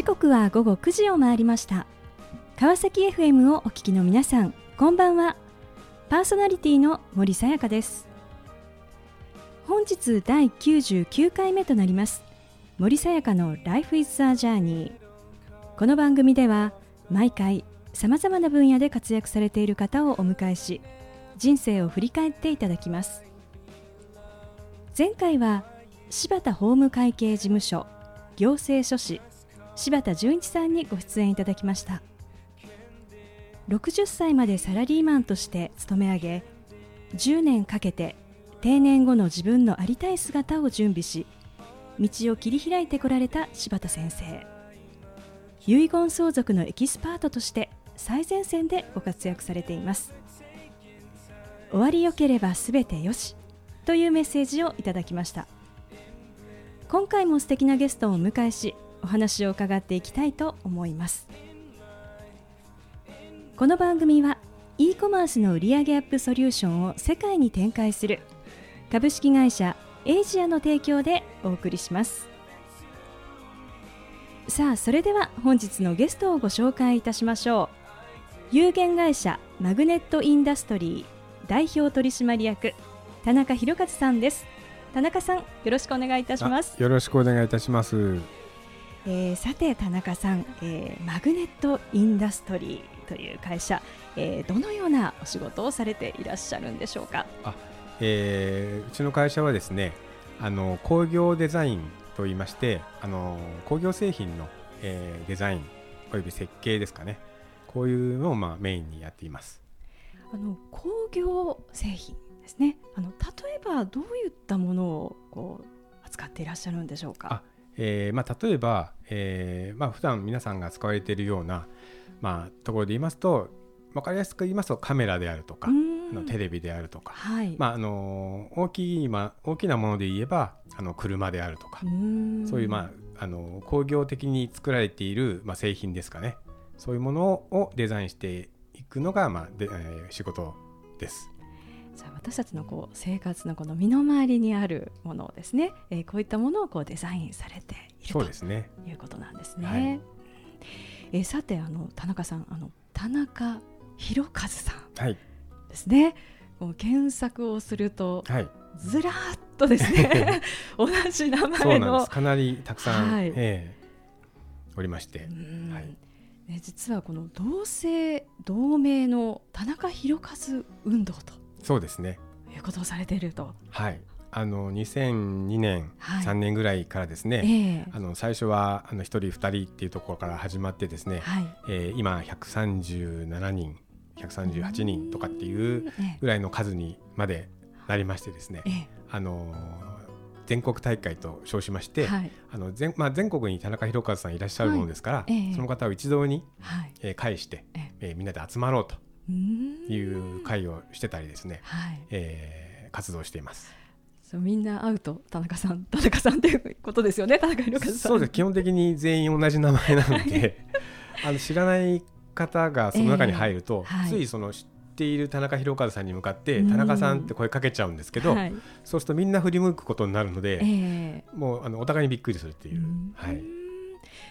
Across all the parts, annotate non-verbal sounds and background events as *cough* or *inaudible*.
時刻は午後9時を回りました。川崎 FM をお聞きの皆さんこんばんは。パーソナリティの森さやかです。本日第99回目となります森さやかの Life is a Journey この番組では毎回さまざまな分野で活躍されている方をお迎えし人生を振り返っていただきます。前回は柴田法務会計事務所行政書士柴田純一さんにご出演いただきました。60歳までサラリーマンとして勤め上げ10年かけて定年後の自分のありたい姿を準備し道を切り開いてこられた柴田先生。遺言相続のエキスパートとして最前線でご活躍されています。終わりよければすべてよしというメッセージをいただきました。今回も素敵なゲストをお迎えしお話を伺っていきたいと思います。この番組は e コマースの売上アップソリューションを世界に展開する株式会社エイジアの提供でお送りします。さあそれでは本日のゲストをご紹介いたしましょう。有限会社マグネットインダストリー代表取締役田中博和さんです。田中さんよろしくお願いいたします。よろしくお願いいたします。えー、さて田中さん、えー、マグネットインダストリーという会社、えー、どのようなお仕事をされていらっしゃるんでしょうか？あ、えー、うちの会社はですねあの工業デザインといいましてあの工業製品の、えー、デザインおよび設計ですかね。こういうのをまあメインにやっています。あの工業製品ですね。あの例えばどういったものをこう扱っていらっしゃるんでしょうか？えーまあ、例えば、えーまあ普段皆さんが使われているような、まあ、ところで言いますと分かりやすく言いますとカメラであるとかのテレビであるとか、はい。まあ、あの大きい、まあ、大きなもので言えばあの車であるとかそういう、まあ、あの工業的に作られている、まあ、製品ですかね。そういうものをデザインしていくのが、まあでえー、仕事です。じゃあ私たちのこう生活のこの身の回りにあるものをですね、えー、こういったものをこうデザインされていると、ね、いうことなんですね。はい。えー、さてあの田中さんあの田中宏和さんですね、はい、こう検索をすると、はい、ずらっとですね *laughs* 同じ名前のかなりたくさん、はい、えー、おりまして、はい、ね、実はこの同姓同名の田中宏和運動とそうですね。いうことをされていると。はい。あの2002年、はい、3年ぐらいからですね、えー、あの最初はあの1人2人っていうところから始まってですね、はい、えー、今137人138人とかっていうぐらいの数にまでなりましてですね、えー、あの全国大会と称しまして、はい、あの全まあ、全国に田中宏和さんいらっしゃるものですから、はい、その方を一堂に、はい、えー、介して、えー、みんなで集まろうという会をしてたりですね、はい、えー、活動しています。そうみんな会うと田中さん田中さんということですよね田中宏和さん。そうです。基本的に全員同じ名前なので *laughs* あの知らない方がその中に入ると、えーはい、ついその知っている田中宏和さんに向かって田中さんって声かけちゃうんですけど、はい、そうするとみんな振り向くことになるので、えー、もうあのお互いにびっくりするっていう。はい、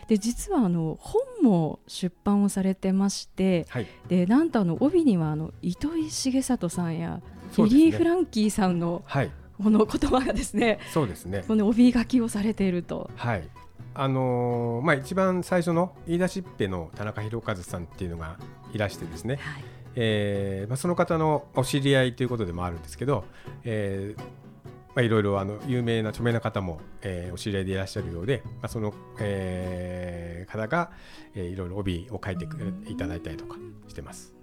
で実はあの本も出版をされてまして、はい、でなんとあの帯にはあの糸井重里さんやリリー・フランキーさんの、はい、この言葉がですねそうですね。この帯書きをされていると。はい。あのー、まあ、一番最初の言い出しっぺの田中宏和さんっていうのがいらしてですね、はい。えーまあ、その方のお知り合いということでもあるんですけど、えーまあ、いろいろあの有名な著名な方も、えー、お知り合いでいらっしゃるようで、まあ、その、えー、方が、えー、いろいろ帯を書いてくれいただいたりとかしてます。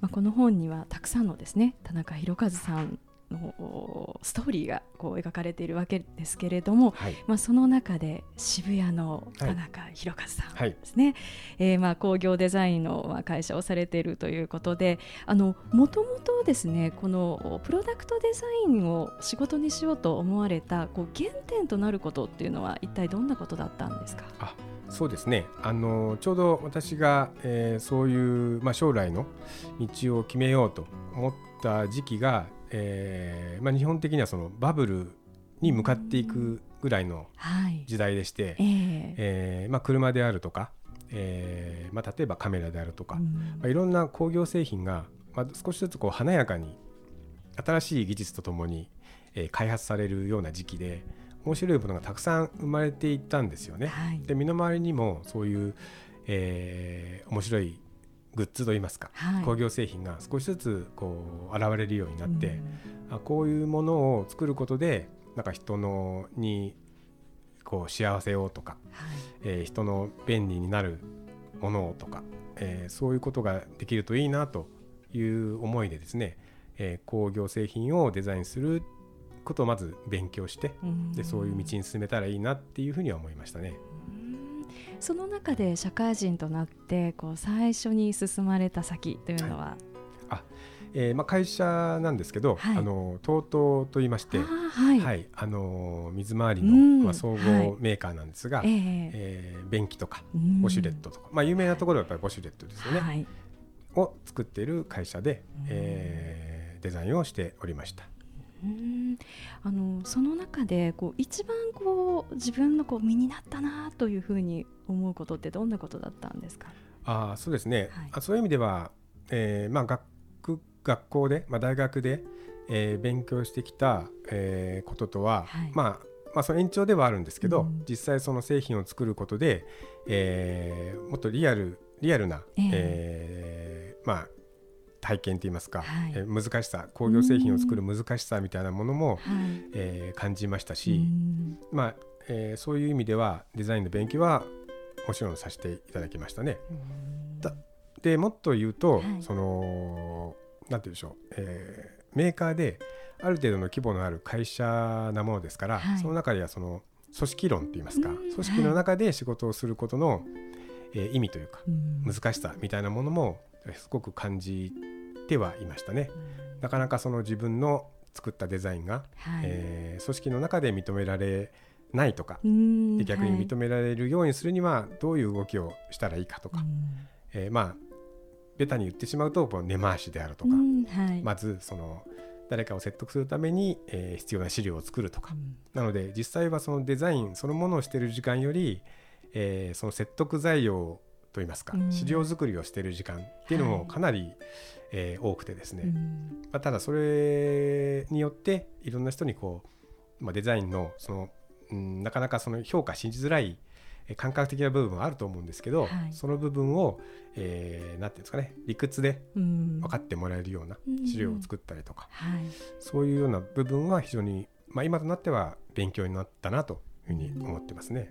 まあ、この本にはたくさんのですね田中宏和さんのストーリーがこう描かれているわけですけれども、はい、まあ、その中で渋谷の田中宏和さんですね、はい、えー、まあ工業デザインの会社をされているということでもともとですねこのプロダクトデザインを仕事にしようと思われたこう原点となることっていうのは一体どんなことだったんですか？あそうですね。あのちょうど私が、えー、そういう、まあ、将来の道を決めようと思った時期がえーまあ、日本的にはそのバブルに向かっていくぐらいの時代でして、はい、え。ー、えー、まあ、車であるとか、えーまあ、例えばカメラであるとか、うん、まあ、いろんな工業製品が、まあ、少しずつこう華やかに新しい技術とともに、えー、開発されるような時期で面白いものがたくさん生まれていったんですよね。はい、で身の回りにもそういう、えー、面白いグッズといいますか、はい、工業製品が少しずつこう現れるようになって、うん、あこういうものを作ることでなんか人のにこう幸せをとか、はい、えー、人の便利になるものをとか、えー、そういうことができるといいなという思いでですね、えー、工業製品をデザインすることをまず勉強して、うん、でそういう道に進めたらいいなっていうふうには思いましたね。その中で社会人となってこう最初に進まれた先というのは、はい、あえーまあ、会社なんですけど、はい、あの TOTO と言いまして、はい、はい、あの水回りの、まあ、総合メーカーなんですが、はい、ええ。ー、便器とかウォシュレットとか、まあ、有名なところはやっぱりウォシュレットですよね、はい、を作っている会社で、えー、デザインをしておりました。うんあのその中でこう一番こう自分のこう身になったなというふうに思うことってどんなことだったんですか？あそうですね、はい、あそういう意味では、えーまあ、学学校で、まあ、大学で、えー、勉強してきた、えー、こととは、はい、まあまあ、その延長ではあるんですけど、うん、実際その製品を作ることで、えー、もっとリアルリアルな、えー、えー、まあ、体験といいますか、はい、えー、難しさ工業製品を作る難しさみたいなものも、えー、感じましたし、まあえー、そういう意味ではデザインの勉強はもちろんさせていただきましたね。でもっと言うと、はい、そのなんて言うんでしょう、えー、メーカーである程度の規模のある会社なものですから、はい、その中ではその組織論といいますか、組織の中で仕事をすることの、はい、えー、意味というか、難しさみたいなものもすごく感じてはいましたね。なかなかその自分の作ったデザインが、はい、えー、組織の中で認められないとかで逆に認められるようにするにはどういう動きをしたらいいかとか、えー、まあベタに言ってしまうと根回しであるとか、はい、まずその誰かを説得するために、えー、必要な資料を作るとか、うん、なので実際はそのデザインそのものをしている時間より、えー、その説得材料といいますか、うん、資料作りをしている時間っていうのもかなり、はい、えー、多くてですね、うん、まあ、ただそれによっていろんな人にこう、まあ、デザインのその、うん、なかなかその評価しづらい感覚的な部分はあると思うんですけど、はい、その部分を、えー、なんていうんですかね理屈で分かってもらえるような資料を作ったりとか、うんはい、そういうような部分は非常に、まあ、今となっては勉強になったなというふうに思ってますね。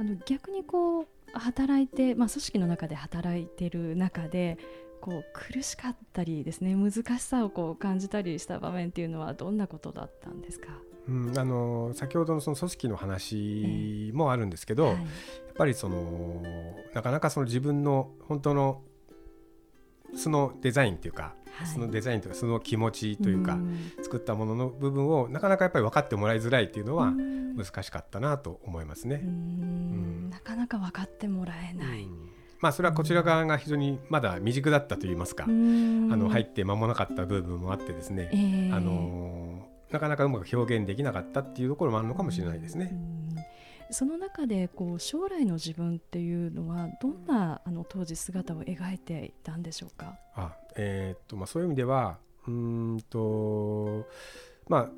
あの逆にこう働いて、まあ、組織の中で働いてる中でこう苦しかったりですね難しさをこう感じたりした場面っていうのはどんなことだったんですか、うん、あの先ほどのその組織の話もあるんですけど、えーはい、やっぱりそのなかなかその自分の本当のそのデザインっていうか、はい、そのデザインとかその気持ちというか、う作ったものの部分をなかなかやっぱり分かってもらいづらいっていうのは難しかったなと思いますね。なかなか分かってもらえない。まあ、それはこちら側が非常にまだ未熟だったといいますか、あの入って間もなかった部分もあってですね、えー、あのなかなかうまく表現できなかったっていうところもあるのかもしれないですね。その中でこう将来の自分っていうのはどんなあの当時姿を描いていたんでしょうか？あ、えー、っとまあ、そういう意味ではうんとまあ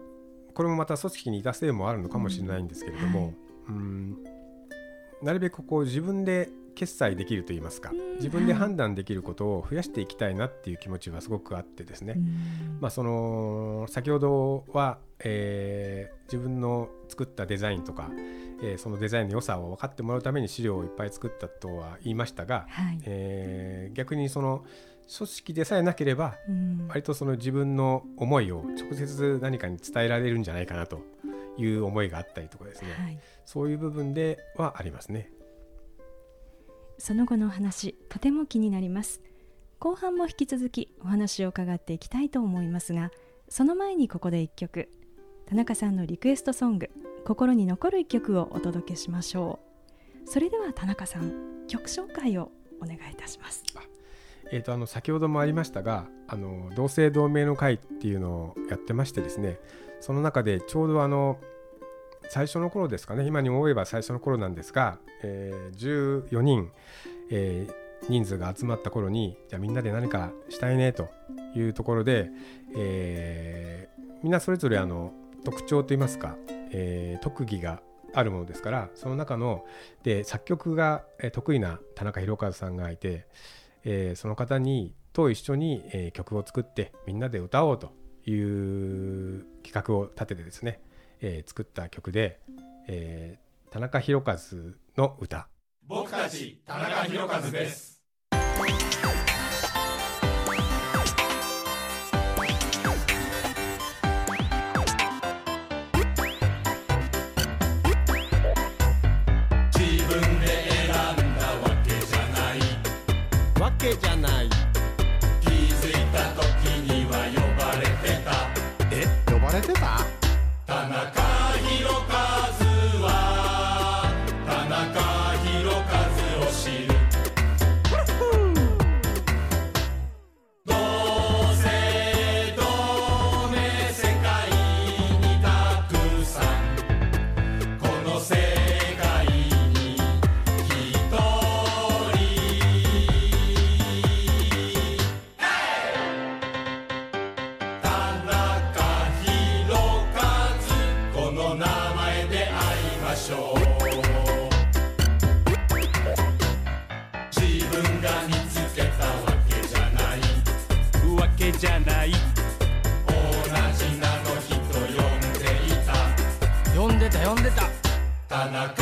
これもまた組織にいたせいもあるのかもしれないんですけれども、うん、はい、うん。なるべくこう自分で決済できるといいますか自分で判断できることを増やしていきたいなっていう気持ちはすごくあってですね、まあ、その先ほどは、えー、自分の作ったデザインとか、えー、そのデザインの良さを分かってもらうために資料をいっぱい作ったとは言いましたが、はい、えー、逆にその組織でさえなければ、割とその自分の思いを直接何かに伝えられるんじゃないかなという思いがあったりとかですね、はい、そういう部分ではありますね。その後のお話とても気になります。後半も引き続きお話を伺っていきたいと思いますがその前にここで1曲田中さんのリクエストソング心に残る1曲をお届けしましょう。それでは田中さん曲紹介をお願いいたします。えーと、あの先ほどもありましたがあの同姓同名の会っていうのをやってましてですねその中でちょうどあの最初の頃ですかね今に思えば最初の頃なんですが、えー、14人、えー、人数が集まった頃にじゃあみんなで何かしたいねというところで、えー、みんなそれぞれあの特徴といいますか、えー、特技があるものですからその中ので作曲が得意な田中宏和さんがいて、えー、その方にと一緒に、えー、曲を作ってみんなで歌おうという企画を立ててですね、えー、作った曲で、えー、田中宏和の歌。僕たち田中宏和です。しょう自分が見つけたわけじゃないわけじゃない。同じ名の人呼んでいた。呼んでた呼んでた。田中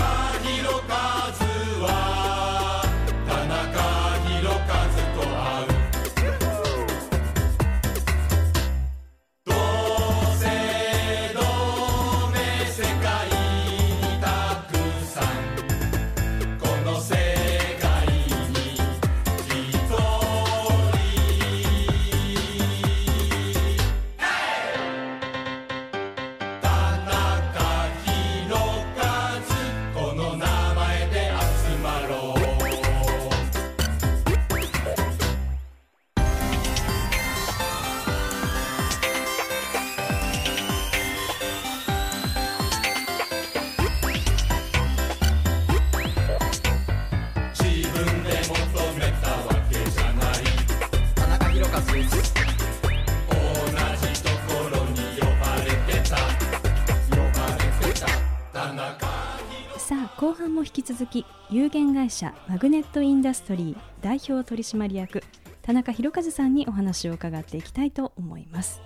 続き有限会社マグネットインダストリー代表取締役田中宏和さんにお話を伺っていきたいと思います、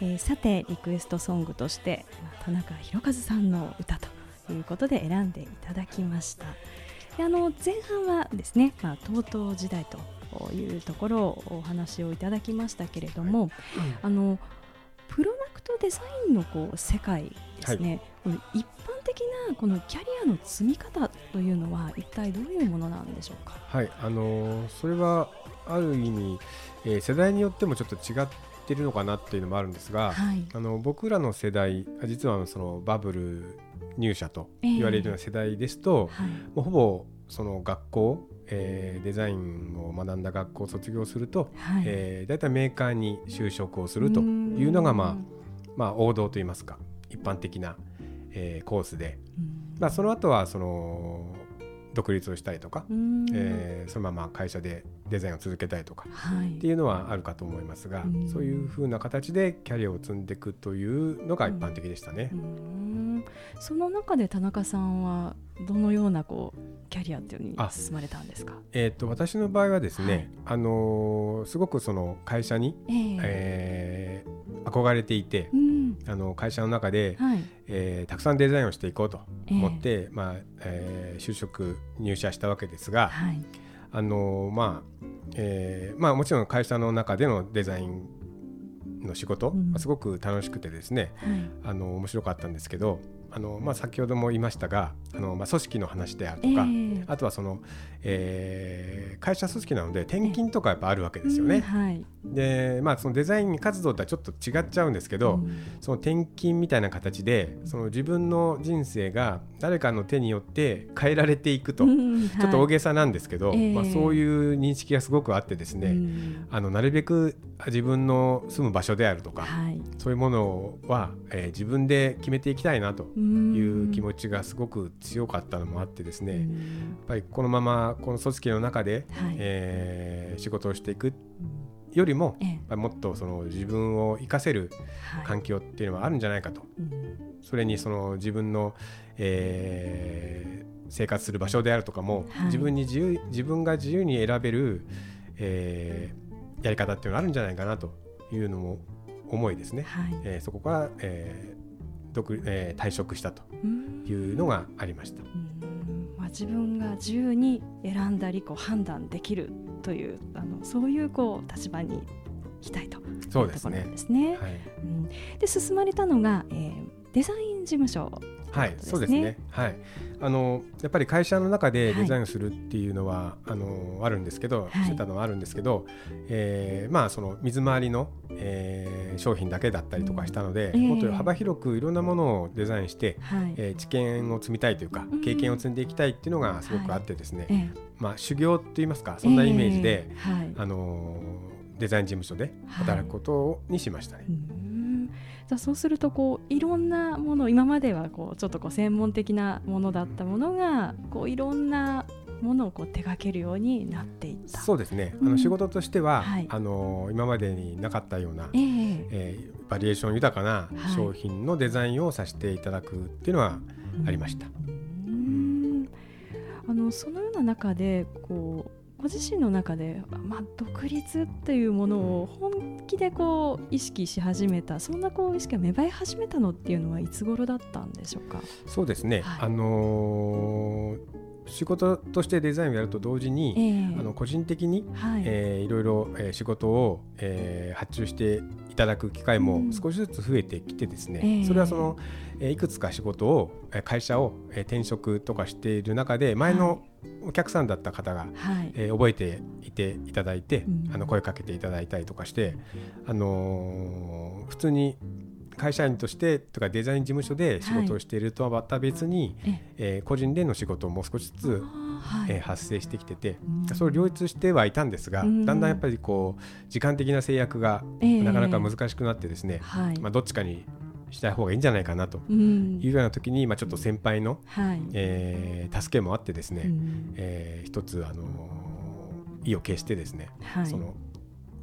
えーさてリクエストソングとしてまあ田中宏和さんの歌ということで選んでいただきました。であの前半はですね、まあ、TOTO 時代というところをお話をいただきましたけれども、あのプロダクトデザインのこう世界ですね、この一般的なこのキャリアの積み方というのは一体どういうものなんでしょうか？はいあのーそれはある意味、えー世代によってもちょっと違ってるのかなっていうのもあるんですが、はい、あの僕らの世代実はそのバブル入社と言われるような世代ですと、はい、もうほぼその学校、えーデザインを学んだ学校を卒業すると、はい、えー、だいたいメーカーに就職をするというのが、まあ、まあ王道といいますか一般的な、えーコースで、うん。まあ、その後はその独立をしたりとか、うん。えーそのまま会社でデザインを続けたいとかはい。っていうのはあるかと思いますが、うん。そういうふうな形でキャリアを積んでいくというのが一般的でしたね。うん。その中で田中さんはどのようなこうキャリアっていうのにあ進まれたんですか？えー、と私の場合はですね、はい。あのーすごくその会社に、ええ。えー憧れていてう、ん、あの会社の中で、はい、えーたくさんデザインをしていこうとええ。思って、まあえー就職入社したわけですが、はい、あのまあえーまあ、もちろん会社の中でのデザインの仕事、うん。まあすごく楽しくてですねはい、あの面白かったんですけどあの、まあ、先ほども言いましたがあの、まあ、組織の話であるとか、ええ。あとはその、えー会社組織なので転勤とかやっぱあるわけですよね。うんはい、でまあそのデザイン活動とはちょっと違っちゃうんですけど、うん。その転勤みたいな形でその自分の人生が誰かの手によって変えられていくと、うんちょっと大げさなんですけど、はいええ。まあ、そういう認識がすごくあってですね、うん。あのなるべく自分の住む場所であるとか、はい、そういうものは、えー自分で決めていきたいなという気持ちがすごく強かったのもあってですねやっぱりこのままこの組織の中で、はい、えー、仕事をしていくよりも、ええ、もっとその自分を生かせる環境っていうのはあるんじゃないかと、はい、それにその自分の、えー、生活する場所であるとかも、はい、自分に自由自分が自由に選べる、えー、やり方っていうのがあるんじゃないかなというのも思いですね、はい、えー、そこから、えー独えー、退職したというのがありました。まあ、自分が自由に選んだりこう判断できるというあのそういうこう立場にきたいと。いうですね。ですね。はい。うん、で進まれたのが、えー、デザイン事務所はい、そうですね。はい、あのやっぱり会社の中でデザインするっていうのは、はい、あのあるんですけど、してたのはあるんですけど、えー、まあその水回りの、えー、商品だけだったりとかしたので、もっと幅広くいろんなものをデザインして、はい、えー、知見を積みたいというか、経験を積んでいきたいっていうのがすごくあってですね、はい、まあ修行って言いますか、そんなイメージで、えーはい、あのデザイン事務所で働くことにしましたね。じゃそうするとこういろんなもの今まではこうちょっとこう専門的なものだったものがこういろんなものをこう手掛けるようになっていった。そうですね、うん、あの仕事としては、はい、あの今までになかったような、えー、えー、バリエーション豊かな商品のデザインをさせていただくっていうのはありました。あのそのような中でこうご自身の中で、まあ、独立っていうものを本気でこう意識し始めたそんなこう意識が芽生え始めたのっていうのはいつ頃だったんでしょうか？そうですね、はい、あのー仕事としてデザインをやると同時に、えー、あの個人的に、はい。えー、いろいろ、えー、仕事を、えー、発注していただく機会も少しずつ増えてきてですね、うん、それはその、えー、いくつか仕事を会社を、えー、転職とかしている中で前のお客さんだった方が、はい。えー、覚えていていただいて、うん、あの声かけていただいたりとかして、あのー、普通に会社員としてとかデザイン事務所で仕事をしているとはまた別に、はい、えー、個人での仕事も少しずつ、はい、えー、発生してきてて、うん、それを両立してはいたんですが、うん、だんだんやっぱりこう時間的な制約がなかなか難しくなってですね、えー、まあ、どっちかにしたい方がいいんじゃないかなというような時に、まあ、ちょっと先輩の、はい、えー、助けもあってですね、うん、えー、一つ、あのー、意を決してですね、はい、その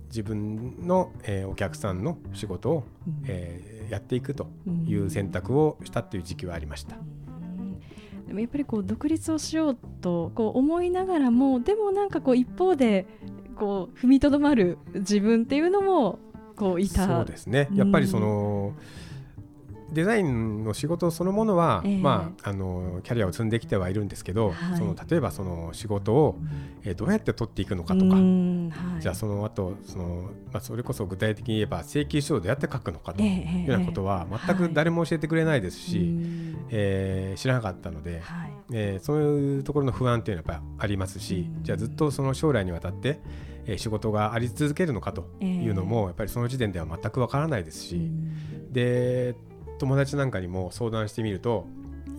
自分の、えー、お客さんの仕事を、うん、えー、やっていくという選択をしたという時期はありました。でもやっぱりこう独立をしようとこう思いながらもでもなんかこう一方でこう踏みとどまる自分っていうのもこういた。そうですね。やっぱりその、うんデザインの仕事そのものは、えー、まあ、あのキャリアを積んできてはいるんですけど、はい、その例えばその仕事を、えー、どうやって取っていくのかとか、はい、じゃあその後その、まあ、それこそ具体的に言えば請求書をどうやって書くのかというようなことは全く誰も教えてくれないですし、はい、えー、知らなかったので、はい、えー、そういうところの不安というのはやっぱありますし、じゃあずっとその将来にわたってえ仕事があり続けるのかというのも、やっぱりその時点では全くわからないですし、で友達なんかにも相談してみると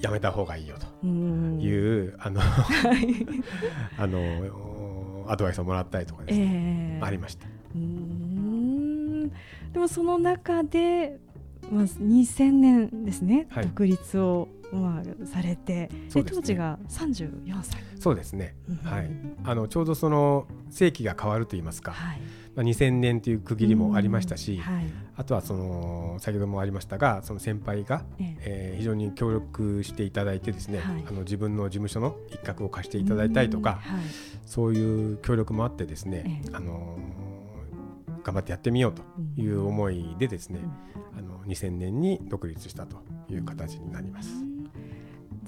やめた方がいいよというあの *laughs* あのアドバイスをもらったりとかですね、えー、ありました。でもその中で、まあ、2000年ですね、はい、独立をまあ、されて、で、ね、当時が34歳。そうですね、はい、あのちょうどその世紀が変わると言いますか、はい、まあ、2000年という区切りもありましたし、はい、あとはその先ほどもありましたがその先輩が、ええ。ー、非常に協力していただいてですね、はい、あの自分の事務所の一角を貸していただいたりとか、そういう協力もあってですね、えあの頑張ってやってみようという思いでですね、あの2000年に独立したという形になります。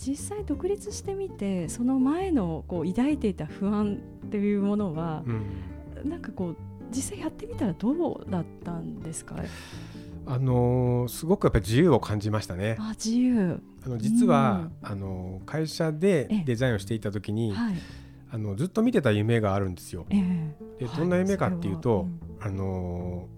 実際独立してみてその前のこう抱いていた不安っていうものは、うん、なんかこう実際やってみたらどうだったんですか？あのー、すごくやっぱり自由を感じましたね。あ自由。あの実は、うん、あの会社でデザインをしていた時に、はい、あのずっと見てた夢があるんですよ。えー、でどんな夢かっていうと、は。い、あの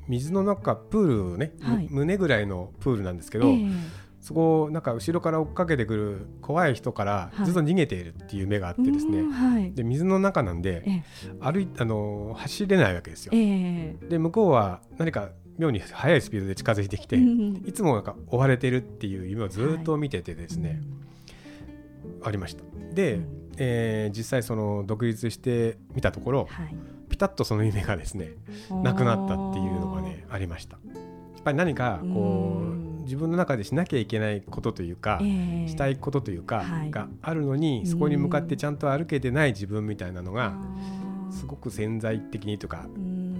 ー、水の中プールね、はい、胸ぐらいのプールなんですけど、えーそこをなんか後ろから追っかけてくる怖い人からずっと逃げているっていう目があってですね、はい、で水の中なんで歩いあの走れないわけですよ。えー、で向こうは何か妙に速いスピードで近づいてきて、いつもなんか追われてるっていう夢をずっと見ててですね、はい、ありました。で、えー、実際その独立してみたところ、はい、ピタッとその夢がですねなくなったっていうのがねありました。やっぱり何かこう自分の中でしなきゃいけないことというか、えー、したいことというか、があるのにそこに向かってちゃんと歩けてない自分みたいなのがすごく潜在的にとか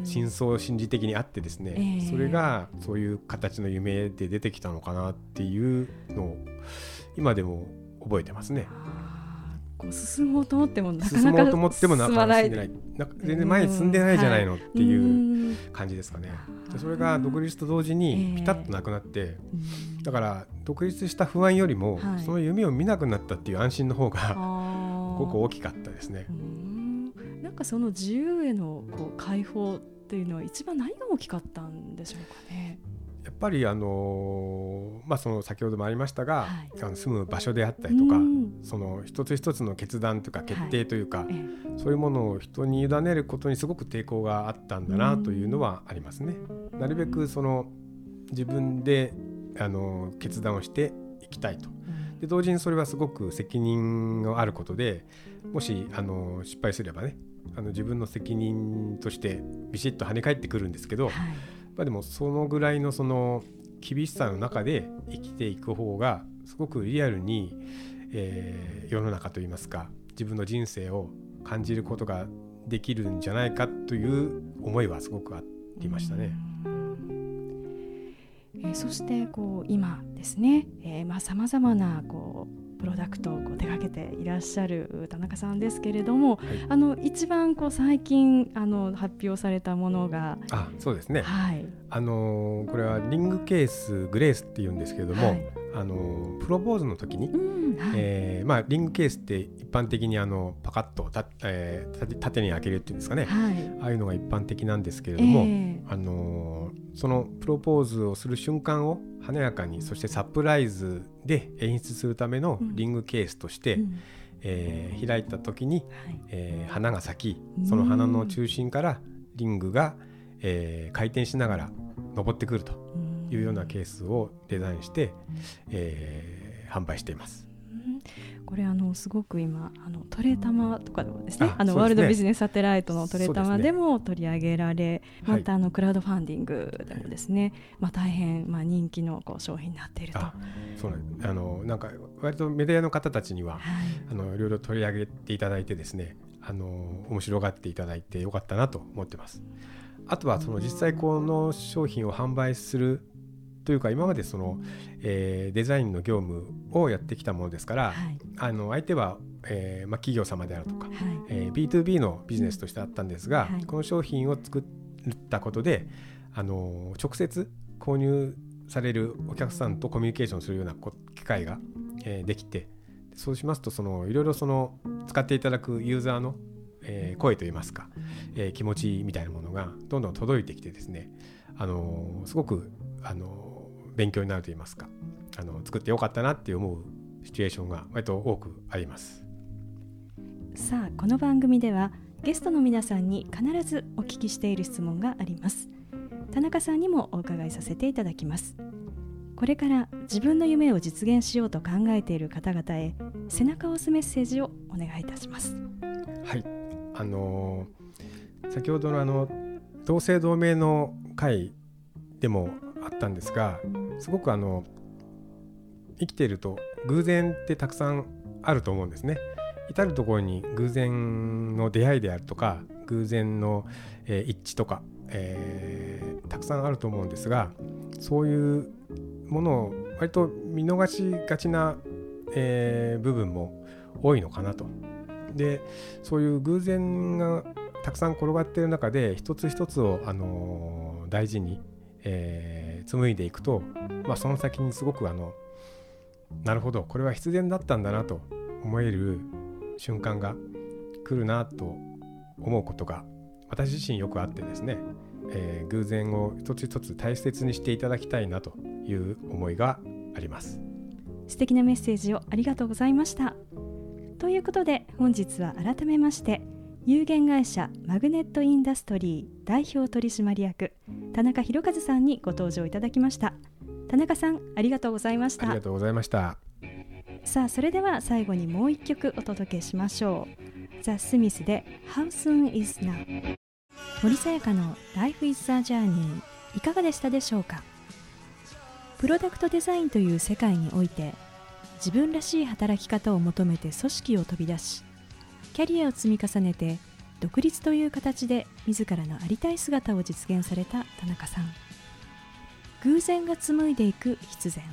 深層心理的にあってですね、えー、それがそういう形の夢で出てきたのかなっていうのを今でも覚えてますね。こう進もうと思ってもなかなか進もうと思ってもなかなか進んでない。全然前に進んでないじゃないのっていう感じですかね。それが独立と同時にピタッとなくなって、だから独立した不安よりも、その夢を見なくなったっていう安心の方がすごく大きかったですね。なんかその自由へのこう解放っていうのは一番何が大きかったんでしょうかね。やっぱりあのまあその先ほどもありましたが、はい、あの住む場所であったりとか、その一つ一つの決断というか決定というか、はい、そういうものを人に委ねることにすごく抵抗があったんだなというのはありますね。なるべくその自分であの決断をしていきたいと。で同時にそれはすごく責任があることでもしあの失敗すればねあの自分の責任としてビシッと跳ね返ってくるんですけど、はい、まあ、でもそのぐらいのその厳しさの中で生きていく方がすごくリアルに、えー、世の中といいますか自分の人生を感じることができるんじゃないかという思いはすごくありましたね。えー、そしてこう今ですねえー、まあさまざ、まなこうプロダクトをこう手掛けていらっしゃる田中さんですけれども、はい、あの一番こう最近あの発表されたものがあそうですね、はい、あのこれはリングケースグレースっていうんですけれども、はい、あのプロポーズの時に、うんはい、えー、まあ、リングケースって一般的にあのパカッとた、えー、縦に開けるっていうんですかね、はい、ああいうのが一般的なんですけれども、えー、あのそのプロポーズをする瞬間を華やかにそしてサプライズで演出するためのリングケースとして、うん、えー、開いた時に、はい、えー、花が咲きその花の中心からリングが、えー、回転しながら登ってくるというようなケースをデザインして、えー、販売しています。これあのすごく今あのトレタマとかでもですねあのワールドビジネスサテライトのトレタマでも取り上げられ、またあのクラウドファンディングでもですね、まあ大変まあ人気のこう商品になっていると。そうあのなんか割とメディアの方たちには、はい、あのいろいろ取り上げていただいてですねあの面白がっていただいてよかったなと思ってます。あとはその実際この商品を販売するというか今までその、えー、デザインの業務をやってきたものですから、はい、あの相手は、えーまあ、企業様であるとか、はい。えー、B2B のビジネスとしてあったんですが、はい、この商品を作ったことであの直接購入されるお客さんとコミュニケーションするような機会が、えー、できてそうしますとそのいろいろその使っていただくユーザーの、えー、声といいますか、えー、気持ちみたいなものがどんどん届いてきてですねあのすごくあの勉強になると言いますかあの作ってよかったなって思うシチュエーションが割と多くあります。さあこの番組ではゲストの皆さんに必ずお聞きしている質問があります。田中さんにもお伺いさせていただきます。これから自分の夢を実現しようと考えている方々へ背中を押すメッセージをお願いいたします。はいあの、先ほどのあの同姓同名の会でもあったんですがすごくあの生きていると偶然ってたくさんあると思うんですね。至る所に偶然の出会いであるとか偶然の、えー、一致とか、えー、たくさんあると思うんですがそういうものを割と見逃しがちな、えー、部分も多いのかなと。でそういう偶然がたくさん転がっている中で一つ一つを、あの大事にえー、紡いでいくと、まあ、その先にすごくあのなるほどこれは必然だったんだなと思える瞬間が来るなと思うことが私自身よくあってですね、えー、偶然を一つ一つ大切にしていただきたいなという思いがあります。素敵なメッセージをありがとうございました。ということで本日は改めまして有限会社マグネットインダストリー代表取締役田中宏和さんにご登場いただきました。田中さんありがとうございました。ありがとうございました。さあそれでは最後にもう一曲お届けしましょう。ザ・スミスで How Soon Is Now 森さやかの Life is a Journey いかがでしたでしょうか？プロダクトデザインという世界において自分らしい働き方を求めて組織を飛び出しキャリアを積み重ねて独立という形で自らのありたい姿を実現された田中さん。偶然が紡いでいく必然。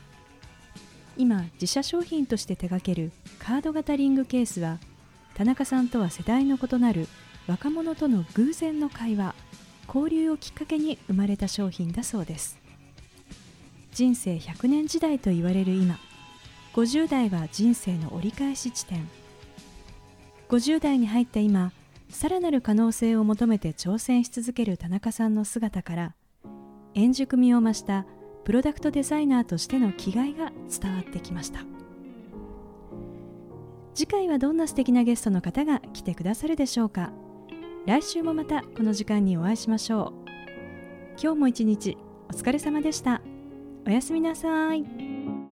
今自社商品として手掛けるカード型リングケースは田中さんとは世代の異なる若者との偶然の会話交流をきっかけに生まれた商品だそうです。人生100年時代と言われる今50代は人生の折り返し地点。50代に入った今さらなる可能性を求めて挑戦し続ける田中さんの姿から円熟味を増したプロダクトデザイナーとしての気概が伝わってきました。次回はどんな素敵なゲストの方が来てくださるでしょうか。来週もまたこの時間にお会いしましょう。今日も一日お疲れ様でした。おやすみなさい。